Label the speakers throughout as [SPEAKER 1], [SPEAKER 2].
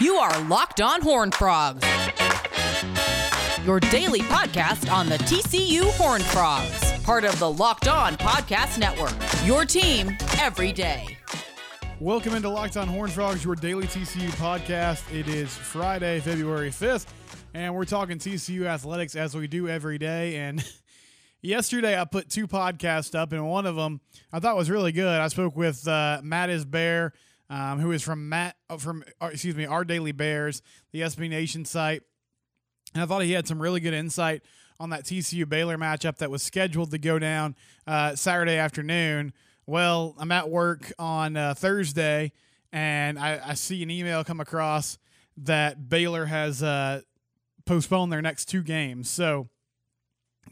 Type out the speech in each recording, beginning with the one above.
[SPEAKER 1] You are Locked On Horn Frogs, your daily podcast on the TCU Horn Frogs, part of the Locked On Podcast Network. Your team every day.
[SPEAKER 2] Welcome into Locked On Horn Frogs, your daily TCU podcast. It is Friday, February 5th, and we're talking TCU athletics as we do every day. And yesterday I put two podcasts up, and one of them I thought was really good. I spoke with uh, Matt is Bear, um, who is from Matt uh, from uh, excuse me, our Daily Bears, the SB Nation site, and I thought he had some really good insight on that TCU Baylor matchup that was scheduled to go down uh, Saturday afternoon. Well, I'm at work on uh, Thursday, and I, I, see an email come across that Baylor has uh, postponed their next two games. So,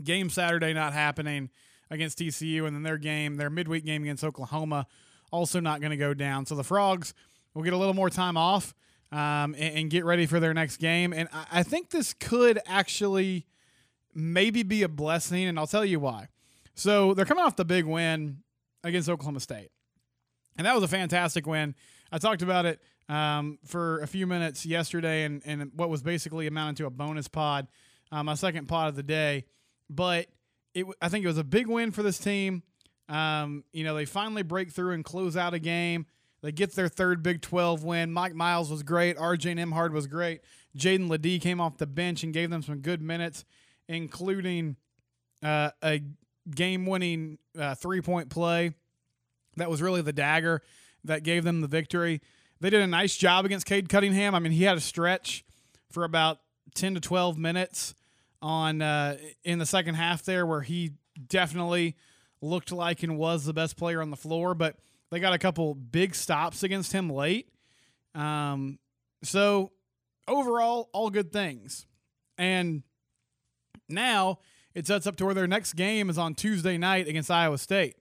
[SPEAKER 2] game Saturday not happening against TCU, and then their game, their midweek game against Oklahoma, also not going to go down. So the Frogs will get a little more time off um, and, and, get ready for their next game. And I, I think this could actually maybe be a blessing, and I'll tell you why. So they're coming off the big win against Oklahoma State. And that was a fantastic win. I talked about it um, for a few minutes yesterday and, and what was basically amounted to a bonus pod, uh, my second pod of the day. But it, I think it was a big win for this team. Um, you know, they finally break through and close out a game. They get their third Big 12 win. Mike Miles was great. RJ Nembhard was great. Jaedon LeDee came off the bench and gave them some good minutes, including uh, a game winning uh, three point play. That was really the dagger that gave them the victory. They did a nice job against Cade Cunningham. I mean, he had a stretch for about 10 to 12 minutes on uh, in the second half there where he definitely looked like and was the best player on the floor, but they got a couple big stops against him late. Um, so overall, all good things. And now it sets up to where their next game is on Tuesday night against Iowa State.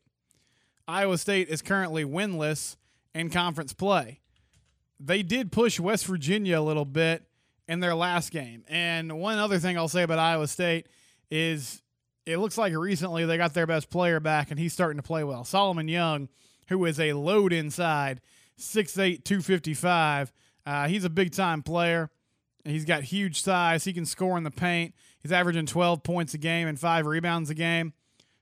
[SPEAKER 2] Iowa State is currently winless in conference play. They did push West Virginia a little bit in their last game. And one other thing I'll say about Iowa State is it looks like recently they got their best player back and he's starting to play well. Solomon Young, who is a load inside, 6'8, 255. Uh, he's a big time player. He's got huge size. He can score in the paint. He's averaging 12 points a game and five rebounds a game.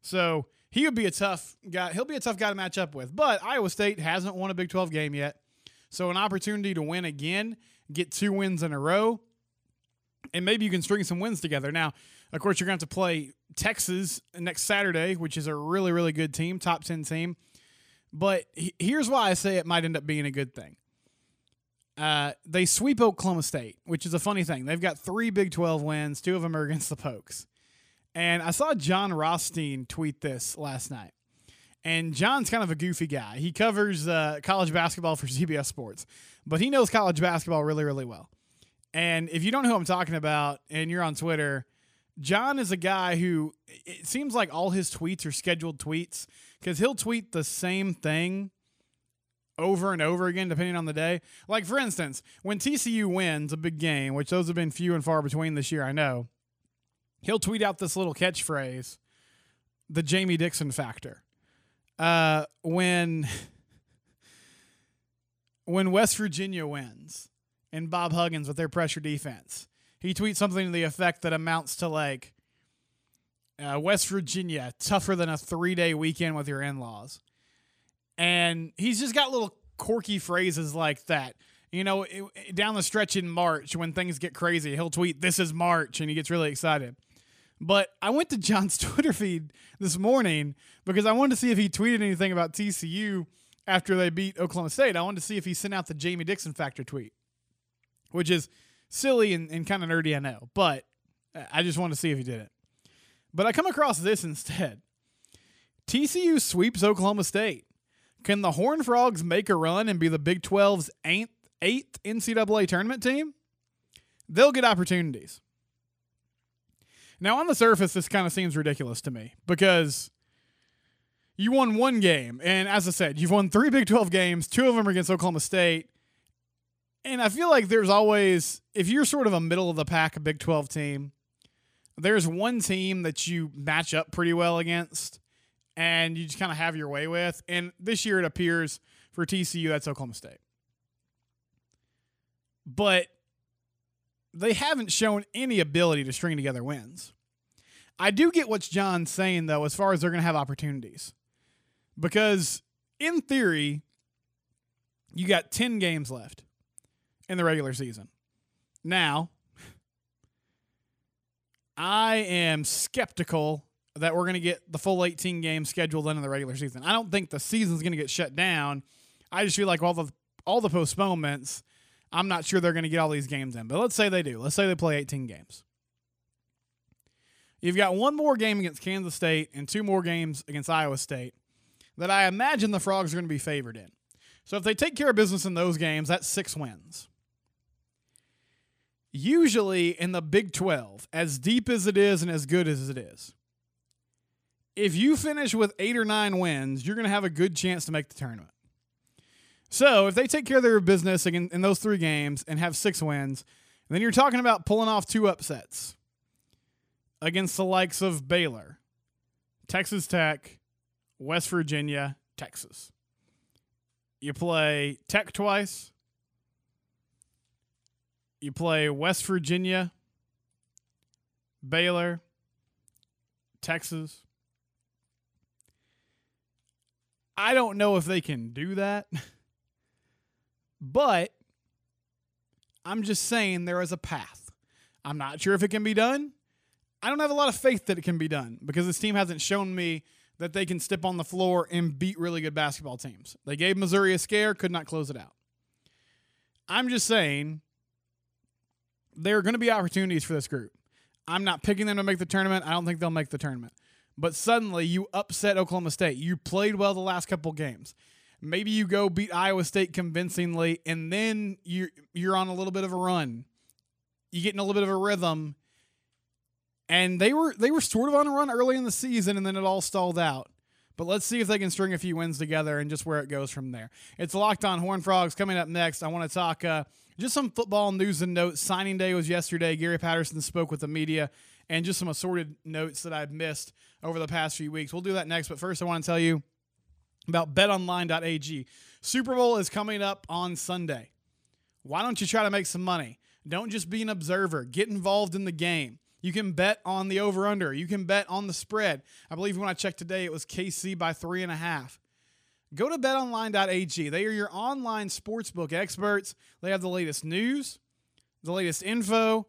[SPEAKER 2] So he would be a tough guy. He'll be a tough guy to match up with. But Iowa State hasn't won a Big 12 game yet. So an opportunity to win again, get two wins in a row, and maybe you can string some wins together. Now, of course, you're going to have to play Texas next Saturday, which is a really, really good team, top 10 team. But here's why I say it might end up being a good thing. Uh, they sweep Oklahoma State, which is a funny thing. They've got three Big 12 wins, two of them are against the Pokes. And I saw Jon Rothstein tweet this last night. And John's kind of a goofy guy. He covers uh, college basketball for CBS Sports, but he knows college basketball really, really well. And if you don't know who I'm talking about and you're on Twitter, Jon is a guy who it seems like all his tweets are scheduled tweets because he'll tweet the same thing over and over again, depending on the day. Like, for instance, when TCU wins a big game, which those have been few and far between this year, I know, he'll tweet out this little catchphrase, the Jamie Dixon factor. Uh, when when West Virginia wins and Bob Huggins with their pressure defense, he tweets something to the effect that amounts to like uh, West Virginia tougher than a three day weekend with your in laws and he's just got little quirky phrases like that. You know, it, it, down the stretch in March when things get crazy, he'll tweet, "This is March," and he gets really excited. But I went to Jon's Twitter feed this morning because I wanted to see if he tweeted anything about TCU after they beat Oklahoma State. I wanted to see if he sent out the Jamie Dixon factor tweet, which is silly and, and kind of nerdy, I know, but I just wanted to see if he did it. But I come across this instead. TCU sweeps Oklahoma State. Can the Horn Frogs make a run and be the Big 12's eighth, eighth NCAA tournament team? They'll get opportunities. Now, on the surface, this kind of seems ridiculous to me because you won one game. And as I said, you've won three Big 12 games, two of them against Oklahoma State. And I feel like there's always, if you're sort of a middle of the pack Big 12 team, there's one team that you match up pretty well against and you just kind of have your way with. And this year it appears for TCU that's Oklahoma State. but they haven't shown any ability to string together wins. I do get what Jon's saying, though, as far as they're going to have opportunities. Because in theory, you got 10 games left in the regular season. Now, I am skeptical that we're going to get the full 18 games scheduled in the regular season. I don't think the season's going to get shut down. I just feel like all the all the postponements, I'm not sure they're going to get all these games in. But let's say they do. Let's say they play 18 games. You've got one more game against Kansas State and two more games against Iowa State that I imagine the Frogs are going to be favored in. So if they take care of business in those games, that's six wins. Usually in the Big 12, as deep as it is and as good as it is, if you finish with eight or nine wins, you're going to have a good chance to make the tournament. So if they take care of their business in, in those three games and have six wins, then you're talking about pulling off two upsets against the likes of Baylor, Texas Tech, West Virginia, Texas. You play Tech twice. You play West Virginia, Baylor, Texas. I don't know if they can do that, but I'm just saying there is a path. I'm not sure if it can be done. I don't have a lot of faith that it can be done because this team hasn't shown me that they can step on the floor and beat really good basketball teams. They gave Missouri a scare, could not close it out. I'm just saying there are going to be opportunities for this group. I'm not picking them to make the tournament. I don't think they'll make the tournament. But suddenly you upset Oklahoma State. You played well the last couple games. Maybe you go beat Iowa State convincingly, and then you you're on a little bit of a run. You get in a little bit of a rhythm. And they were they were sort of on a run early in the season, and then it all stalled out. But let's see if they can string a few wins together and just where it goes from there. It's Locked On Horn Frogs coming up next. I want to talk uh, just some football news and notes. Signing day was yesterday. Gary Patterson spoke with the media and just some assorted notes that I've missed over the past few weeks. We'll do that next, but first I want to tell you about betonline.ag. Super Bowl is coming up on Sunday. Why don't you try to make some money? Don't just be an observer, get involved in the game. You can bet on the over under. You can bet on the spread. I believe when I checked today, it was KC by three and a half. Go to betonline.ag. They are your online sportsbook experts. They have the latest news, the latest info,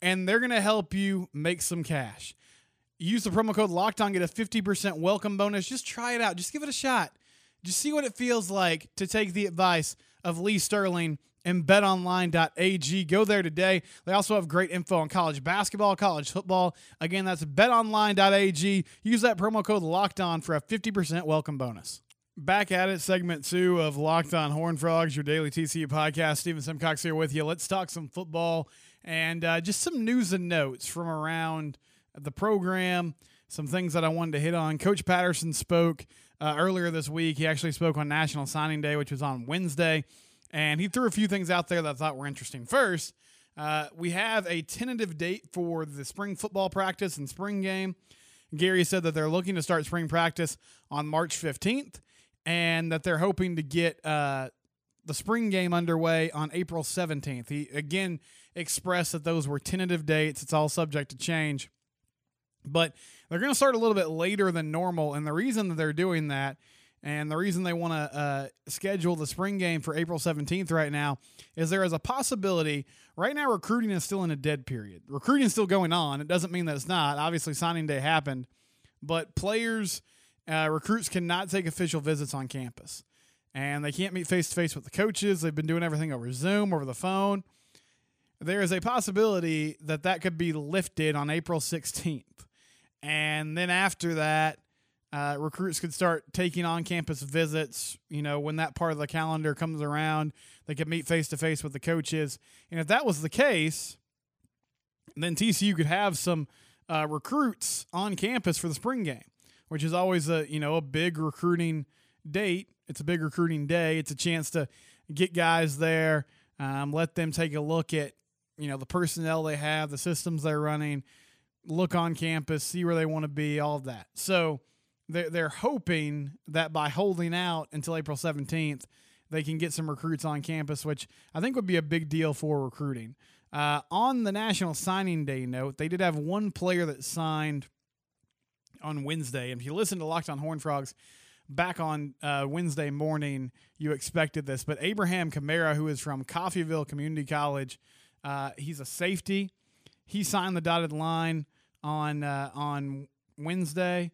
[SPEAKER 2] and they're going to help you make some cash. Use the promo code Locked On, get a 50% welcome bonus. Just try it out. Just give it a shot. Just see what it feels like to take the advice of Lee Sterling and betonline.ag. Go there today. They also have great info on college basketball, college football. Again, that's betonline.ag. Use that promo code Locked On for a 50% welcome bonus. Back at it, segment two of Locked On Horn Frogs, your daily TCU podcast. Steven Simcox here with you. Let's talk some football and uh, just some news and notes from around the program, some things that I wanted to hit on. Coach Patterson spoke uh, earlier this week. He actually spoke on National Signing Day, which was on Wednesday, and he threw a few things out there that I thought were interesting. First, uh, we have a tentative date for the spring football practice and spring game. Gary said that they're looking to start spring practice on March 15th and that they're hoping to get uh, the spring game underway on April 17th. He again expressed that those were tentative dates. It's all subject to change. But they're going to start a little bit later than normal. And the reason that they're doing that and the reason they want to uh, schedule the spring game for April 17th right now is there is a possibility. Right now, recruiting is still in a dead period. Recruiting is still going on. It doesn't mean that it's not. Obviously, signing day happened, but players, uh, recruits cannot take official visits on campus. And they can't meet face to face with the coaches. They've been doing everything over Zoom, over the phone. There is a possibility that that could be lifted on April 16th. And then after that, uh, recruits could start taking on campus visits. You know, when that part of the calendar comes around, they could meet face to face with the coaches. And if that was the case, then TCU could have some uh, recruits on campus for the spring game, which is always a you know a big recruiting date. It's a big recruiting day. It's a chance to get guys there, um, let them take a look at you know the personnel they have, the systems they're running, look on campus, see where they want to be, all of that. So they're, they're hoping that by holding out until April 17th, they can get some recruits on campus, which I think would be a big deal for recruiting. Uh, on the National Signing Day note, they did have one player that signed on Wednesday. And if you listen to Locked on Horn Frogs back on uh, Wednesday morning, you expected this. But Abraham Kamara, who is from Coffeyville Community College, uh, he's a safety. He signed the dotted line on uh, on Wednesday,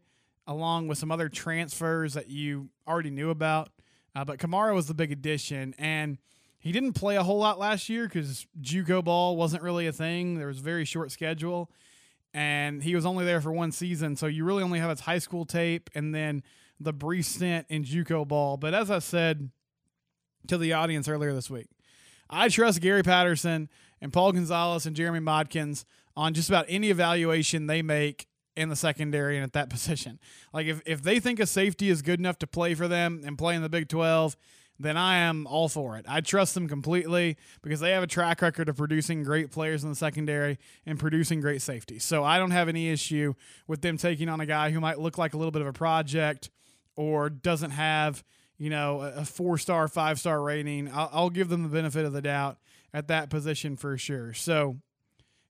[SPEAKER 2] along with some other transfers that you already knew about. Uh, but Kamara was the big addition, and he didn't play a whole lot last year because JUCO ball wasn't really a thing. There was a very short schedule, and he was only there for one season. So you really only have his high school tape and then the brief stint in JUCO ball. But as I said to the audience earlier this week, I trust Gary Patterson and Paul Gonzales and Jeremy Modkins on just about any evaluation they make in the secondary and at that position. Like if, if they think a safety is good enough to play for them and play in the Big 12, then I am all for it. I trust them completely because they have a track record of producing great players in the secondary and producing great safety. So I don't have any issue with them taking on a guy who might look like a little bit of a project or doesn't have, you know, a four star, five star rating. I'll, I'll give them the benefit of the doubt at that position for sure. So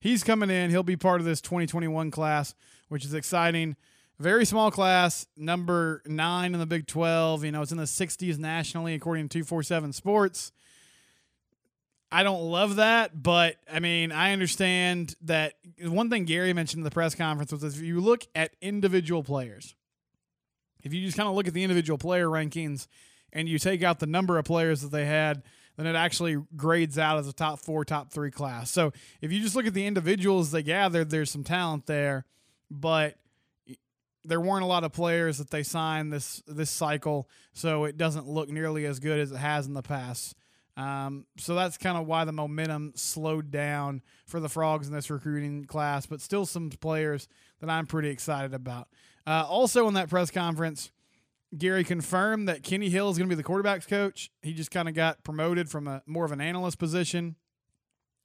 [SPEAKER 2] he's coming in. He'll be part of this 2021 class, which is exciting. Very small class, number nine in the Big 12. You know, it's in the 60s nationally, according to 247 Sports. I don't love that, but I mean, I understand that one thing Gary mentioned in the press conference was if you look at individual players, if you just kind of look at the individual player rankings and you take out the number of players that they had, then it actually grades out as a top four, top three class. So if you just look at the individuals they gathered, there's some talent there, but there weren't a lot of players that they signed this this cycle, so it doesn't look nearly as good as it has in the past. Um, so that's kind of why the momentum slowed down for the Frogs in this recruiting class, but still some players that I'm pretty excited about. Uh, also, in that press conference, Gary confirmed that Kenny Hill is going to be the quarterback's coach. He just kind of got promoted from a more of an analyst position.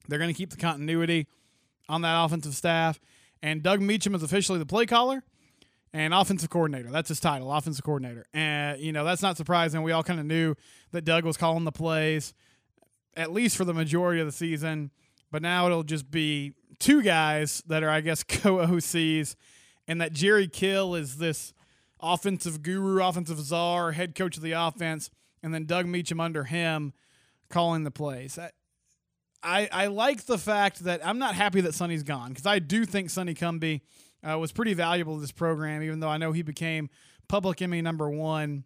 [SPEAKER 2] They're going to keep the continuity on that offensive staff. And Doug Meacham is officially the play caller and offensive coordinator. That's his title, offensive coordinator. And, you know, that's not surprising. We all kind of knew that Doug was calling the plays, at least for the majority of the season. But now it'll just be two guys that are, I guess, co OCs and that Jerry Kill is this offensive guru, offensive czar, head coach of the offense, and then Doug Meacham under him calling the plays. I, I, like the fact that I'm not happy that Sonny's gone because I do think Sonny Cumbie uh, was pretty valuable to this program, even though I know he became public enemy number one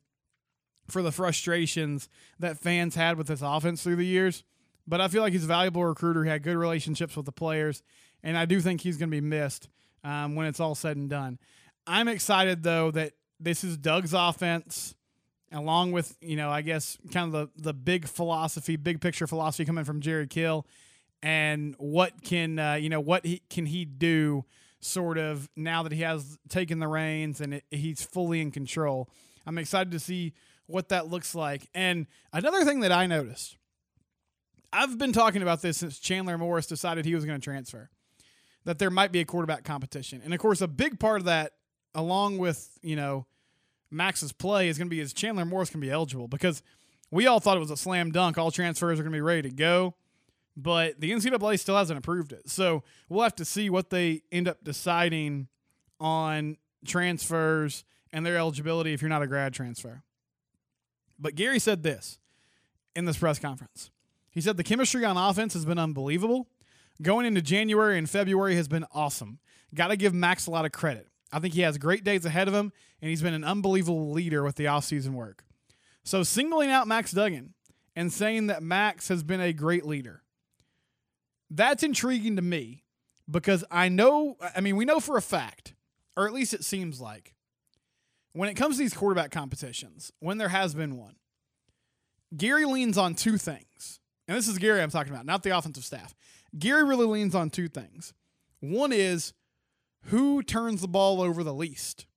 [SPEAKER 2] for the frustrations that fans had with this offense through the years. But I feel like he's a valuable recruiter. He had good relationships with the players, and I do think he's going to be missed um, when it's all said and done. I'm excited though that this is Doug's offense, along with you know I guess kind of the the big philosophy, big picture philosophy coming from Jerry Kill, and what can uh, you know what he, can he do sort of now that he has taken the reins and it, he's fully in control. I'm excited to see what that looks like. And another thing that I noticed, I've been talking about this since Chandler Morris decided he was going to transfer that there might be a quarterback competition. And of course, a big part of that, along with, you know, Max's play, is going to be is Chandler Morris can be eligible because we all thought it was a slam dunk. All transfers are going to be ready to go. But the NCAA still hasn't approved it. So we'll have to see what they end up deciding on transfers and their eligibility if you're not a grad transfer. But Gary said this in this press conference. He said the chemistry on offense has been unbelievable. Going into January and February has been awesome. Got to give Max a lot of credit. I think he has great days ahead of him, and he's been an unbelievable leader with the offseason work. So, singling out Max Duggan and saying that Max has been a great leader, that's intriguing to me because I know, I mean, we know for a fact, or at least it seems like, when it comes to these quarterback competitions, when there has been one, Gary leans on two things. And this is Gary I'm talking about, not the offensive staff. Gary really leans on two things. One is who turns the ball over the least?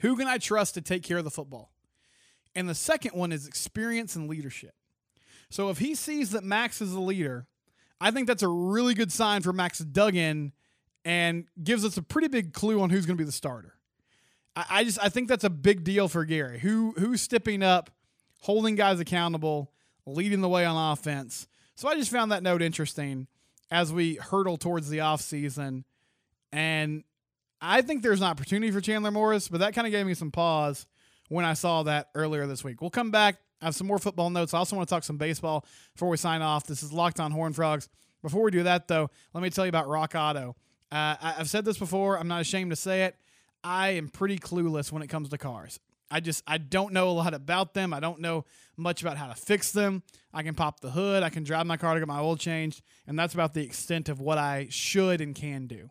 [SPEAKER 2] Who can I trust to take care of the football? And the second one is experience and leadership. So if he sees that Max is the leader, I think that's a really good sign for Max Duggan and gives us a pretty big clue on who's going to be the starter. I, I just I think that's a big deal for Gary. Who who's stepping up holding guys accountable, leading the way on offense. So I just found that note interesting as we hurtle towards the offseason. And I think there's an opportunity for Chandler Morris, but that kind of gave me some pause when I saw that earlier this week. We'll come back. I have some more football notes. I also want to talk some baseball before we sign off. This is Locked on Horn Frogs. Before we do that, though, let me tell you about Rock Auto. Uh, I've said this before. I'm not ashamed to say it. I am pretty clueless when it comes to cars. I just I don't know a lot about them. I don't know much about how to fix them. I can pop the hood. I can drive my car to get my oil changed, and that's about the extent of what I should and can do.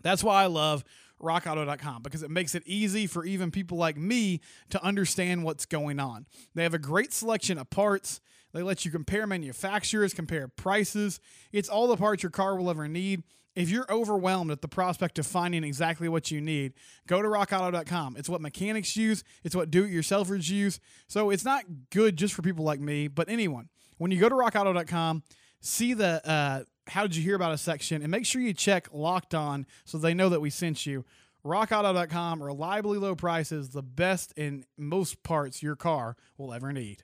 [SPEAKER 2] That's why I love rockauto.com because it makes it easy for even people like me to understand what's going on. They have a great selection of parts. They let you compare manufacturers, compare prices. It's all the parts your car will ever need. If you're overwhelmed at the prospect of finding exactly what you need, go to rockauto.com. It's what mechanics use, it's what do it yourselfers use. So it's not good just for people like me, but anyone. When you go to rockauto.com, see the uh, how did you hear about a section and make sure you check locked on so they know that we sent you. RockAuto.com, reliably low prices, the best in most parts your car will ever need.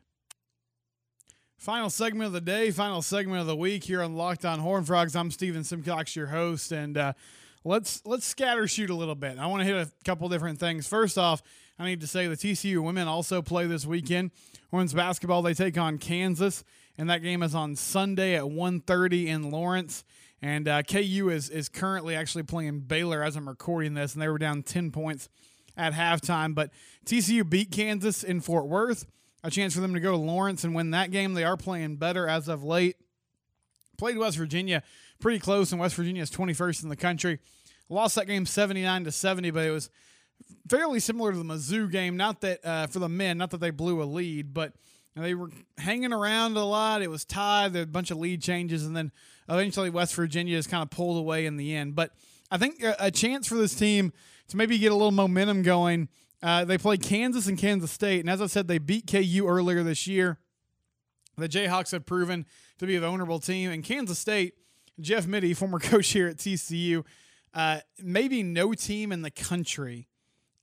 [SPEAKER 2] Final segment of the day, final segment of the week here on Locked On Horn Frogs. I'm Steven Simcox, your host, and uh, let's let's scatter shoot a little bit. I want to hit a couple different things. First off, I need to say the TCU women also play this weekend. Women's basketball they take on Kansas, and that game is on Sunday at 1:30 in Lawrence. And uh, KU is is currently actually playing Baylor as I'm recording this, and they were down 10 points at halftime. But TCU beat Kansas in Fort Worth. A chance for them to go to Lawrence and win that game. They are playing better as of late. Played West Virginia pretty close, and West Virginia is 21st in the country. Lost that game 79 to 70, but it was fairly similar to the Mizzou game. Not that uh, for the men, not that they blew a lead, but they were hanging around a lot. It was tied. There were a bunch of lead changes, and then eventually West Virginia is kind of pulled away in the end. But I think a, a chance for this team to maybe get a little momentum going. Uh, they played Kansas and Kansas State, and as I said, they beat KU earlier this year. The Jayhawks have proven to be a vulnerable team, and Kansas State, Jeff Mittie, former coach here at TCU, uh, maybe no team in the country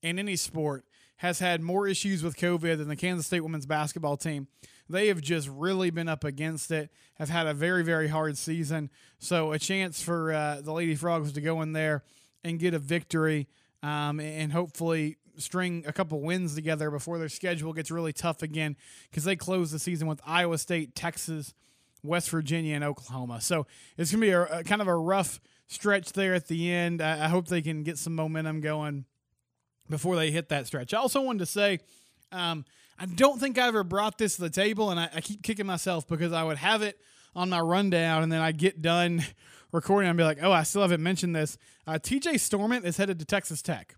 [SPEAKER 2] in any sport has had more issues with COVID than the Kansas State women's basketball team. They have just really been up against it, have had a very, very hard season. So, a chance for uh, the Lady Frogs to go in there and get a victory um, and hopefully string a couple wins together before their schedule gets really tough again because they close the season with Iowa State, Texas, West Virginia, and Oklahoma. So, it's going to be a, a, kind of a rough stretch there at the end. I, I hope they can get some momentum going before they hit that stretch. I also wanted to say, um, I don't think I ever brought this to the table, and I, I, keep kicking myself because I would have it on my rundown, and then I get done recording, and be like, oh, I still haven't mentioned this. Uh, TJ Storment is headed to Texas Tech.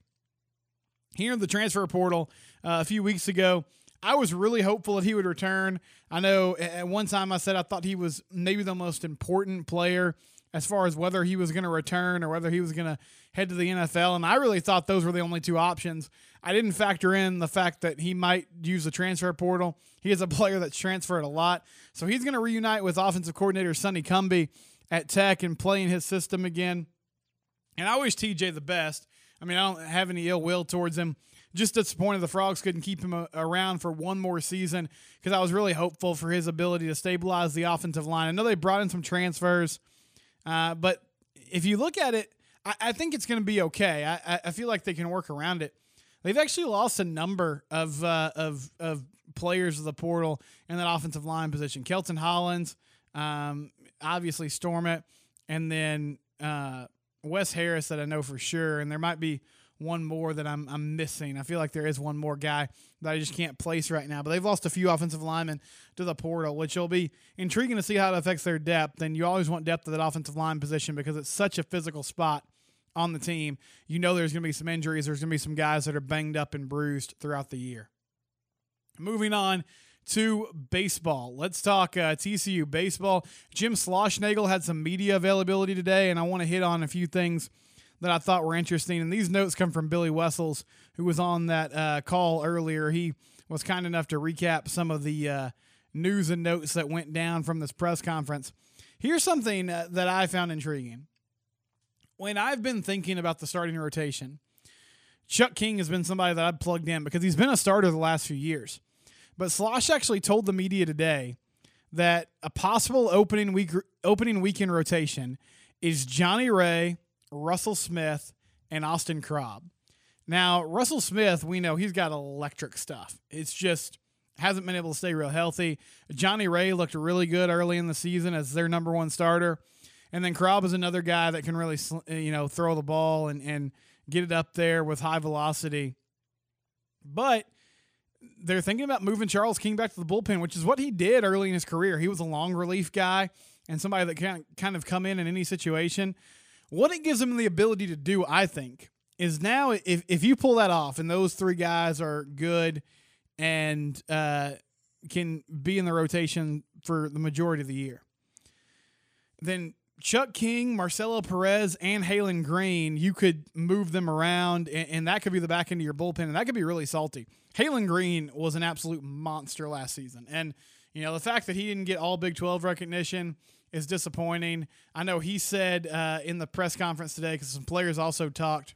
[SPEAKER 2] Here in the transfer portal uh, a few weeks ago, I was really hopeful that he would return. I know at one time I said I thought he was maybe the most important player as far as whether he was going to return or whether he was going to head to the NFL. And I really thought those were the only two options. I didn't factor in the fact that he might use the transfer portal. He is a player that's transferred a lot. So he's going to reunite with offensive coordinator Sonny Cumbie at Tech and play in his system again. And I wish TJ the best. I mean, I don't have any ill will towards him. Just disappointed the Frogs couldn't keep him uh, around for one more season because I was really hopeful for his ability to stabilize the offensive line. I know they brought in some transfers. Uh, but if you look at it, I, I think it's going to be okay. I, I feel like they can work around it. They've actually lost a number of uh, of of players of the portal in that offensive line position. Kellton Hollins, um, obviously Storment, and then uh, Wes Harris that I know for sure. And there might be one more that I'm I'm missing. I feel like there is one more guy that I just can't place right now. But they've lost a few offensive linemen to the portal, which will be intriguing to see how it affects their depth. And you always want depth at that offensive line position because it's such a physical spot on the team. You know there's going to be some injuries. There's going to be some guys that are banged up and bruised throughout the year. Moving on to baseball. Let's talk uh, TCU baseball. Jim Schlossnagle had some media availability today, and I want to hit on a few things – that I thought were interesting. And these notes come from Billy Wessels, who was on that uh, call earlier. He was kind enough to recap some of the uh, news and notes that went down from this press conference. Here's something uh, that I found intriguing. When I've been thinking about the starting rotation, Chuck King has been somebody that I've plugged in because he's been a starter the last few years. But Schloss actually told the media today that a possible opening week opening weekend rotation is Johnny Ray, Russell Smith, and Austin Krob. Now, Russell Smith, we know he's got electric stuff. It's just hasn't been able to stay real healthy. Johnny Ray looked really good early in the season as their number one starter. And then Krob is another guy that can really, eh, you know, throw the ball and, and get it up there with high velocity. But they're thinking about moving Charles King back to the bullpen, which is what he did early in his career. He was a long relief guy and somebody that can kind of come in in any situation. What it gives him the ability to do, I think, is now if, if you pull that off and those three guys are good and uh, can be in the rotation for the majority of the year, then Chuck King, Marcelo Perez, and Haylen Green, you could move them around, and, and, that could be the back end of your bullpen, and that could be really salty. Haylen Green was an absolute monster last season, and you know the fact that he didn't get all Big 12 recognition is disappointing. I know he said uh, in the press conference today because some players also talked,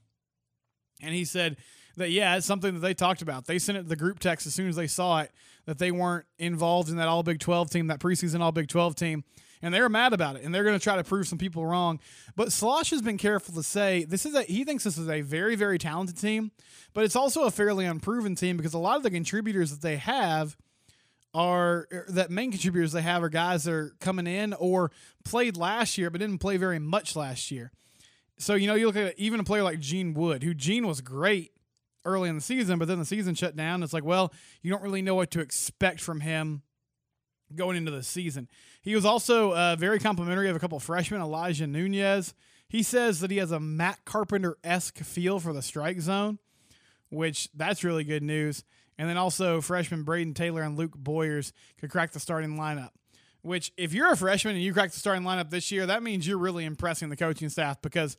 [SPEAKER 2] and he said that yeah, it's something that they talked about. They sent it to the group text as soon as they saw it that they weren't involved in that All Big 12 team, that preseason All Big 12 team and they're mad about it, and they're going to try to prove some people wrong. But Schloss has been careful to say this is a he thinks this is a very very talented team, but it's also a fairly unproven team because a lot of the contributors that they have are er, that main contributors they have are guys that are coming in or played last year but didn't play very much last year. So you know you look at even a player like Gene Wood, who Gene was great early in the season, but then the season shut down. It's like, well, you don't really know what to expect from him going into the season. He was also uh, very complimentary of a couple of freshmen, Elijah Nunez. He says that he has a Matt Carpenter esque feel for the strike zone, which that's really good news. And then also freshman Brayden Taylor and Luke Boyers could crack the starting lineup. Which, if you're a freshman and you crack the starting lineup this year, that means you're really impressing the coaching staff because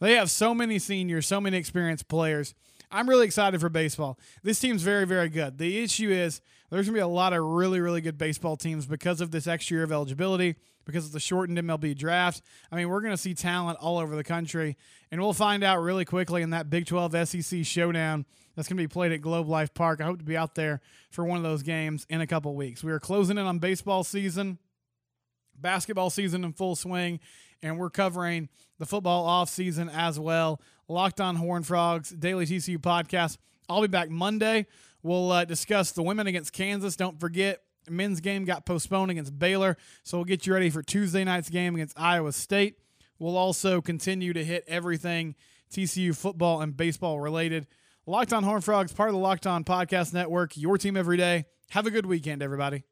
[SPEAKER 2] they have so many seniors, so many experienced players. I'm really excited for baseball. This team's very, very good. The issue is there's going to be a lot of really, really good baseball teams because of this extra year of eligibility, because of the shortened MLB draft. I mean, we're going to see talent all over the country, and we'll find out really quickly in that Big 12 SEC showdown that's going to be played at Globe Life Park. I hope to be out there for one of those games in a couple weeks. We are closing in on baseball season, basketball season in full swing, and we're covering the football off season as well. Locked on Horn Frogs, Daily TCU podcast. I'll be back Monday We'll uh, discuss the women against Kansas. Don't forget, men's game got postponed against Baylor, so we'll get you ready for Tuesday night's game against Iowa State. We'll also continue to hit everything TCU football and baseball related. Locked on Horn Frogs, part of the Locked On Podcast Network, your team every day. Have a good weekend, everybody.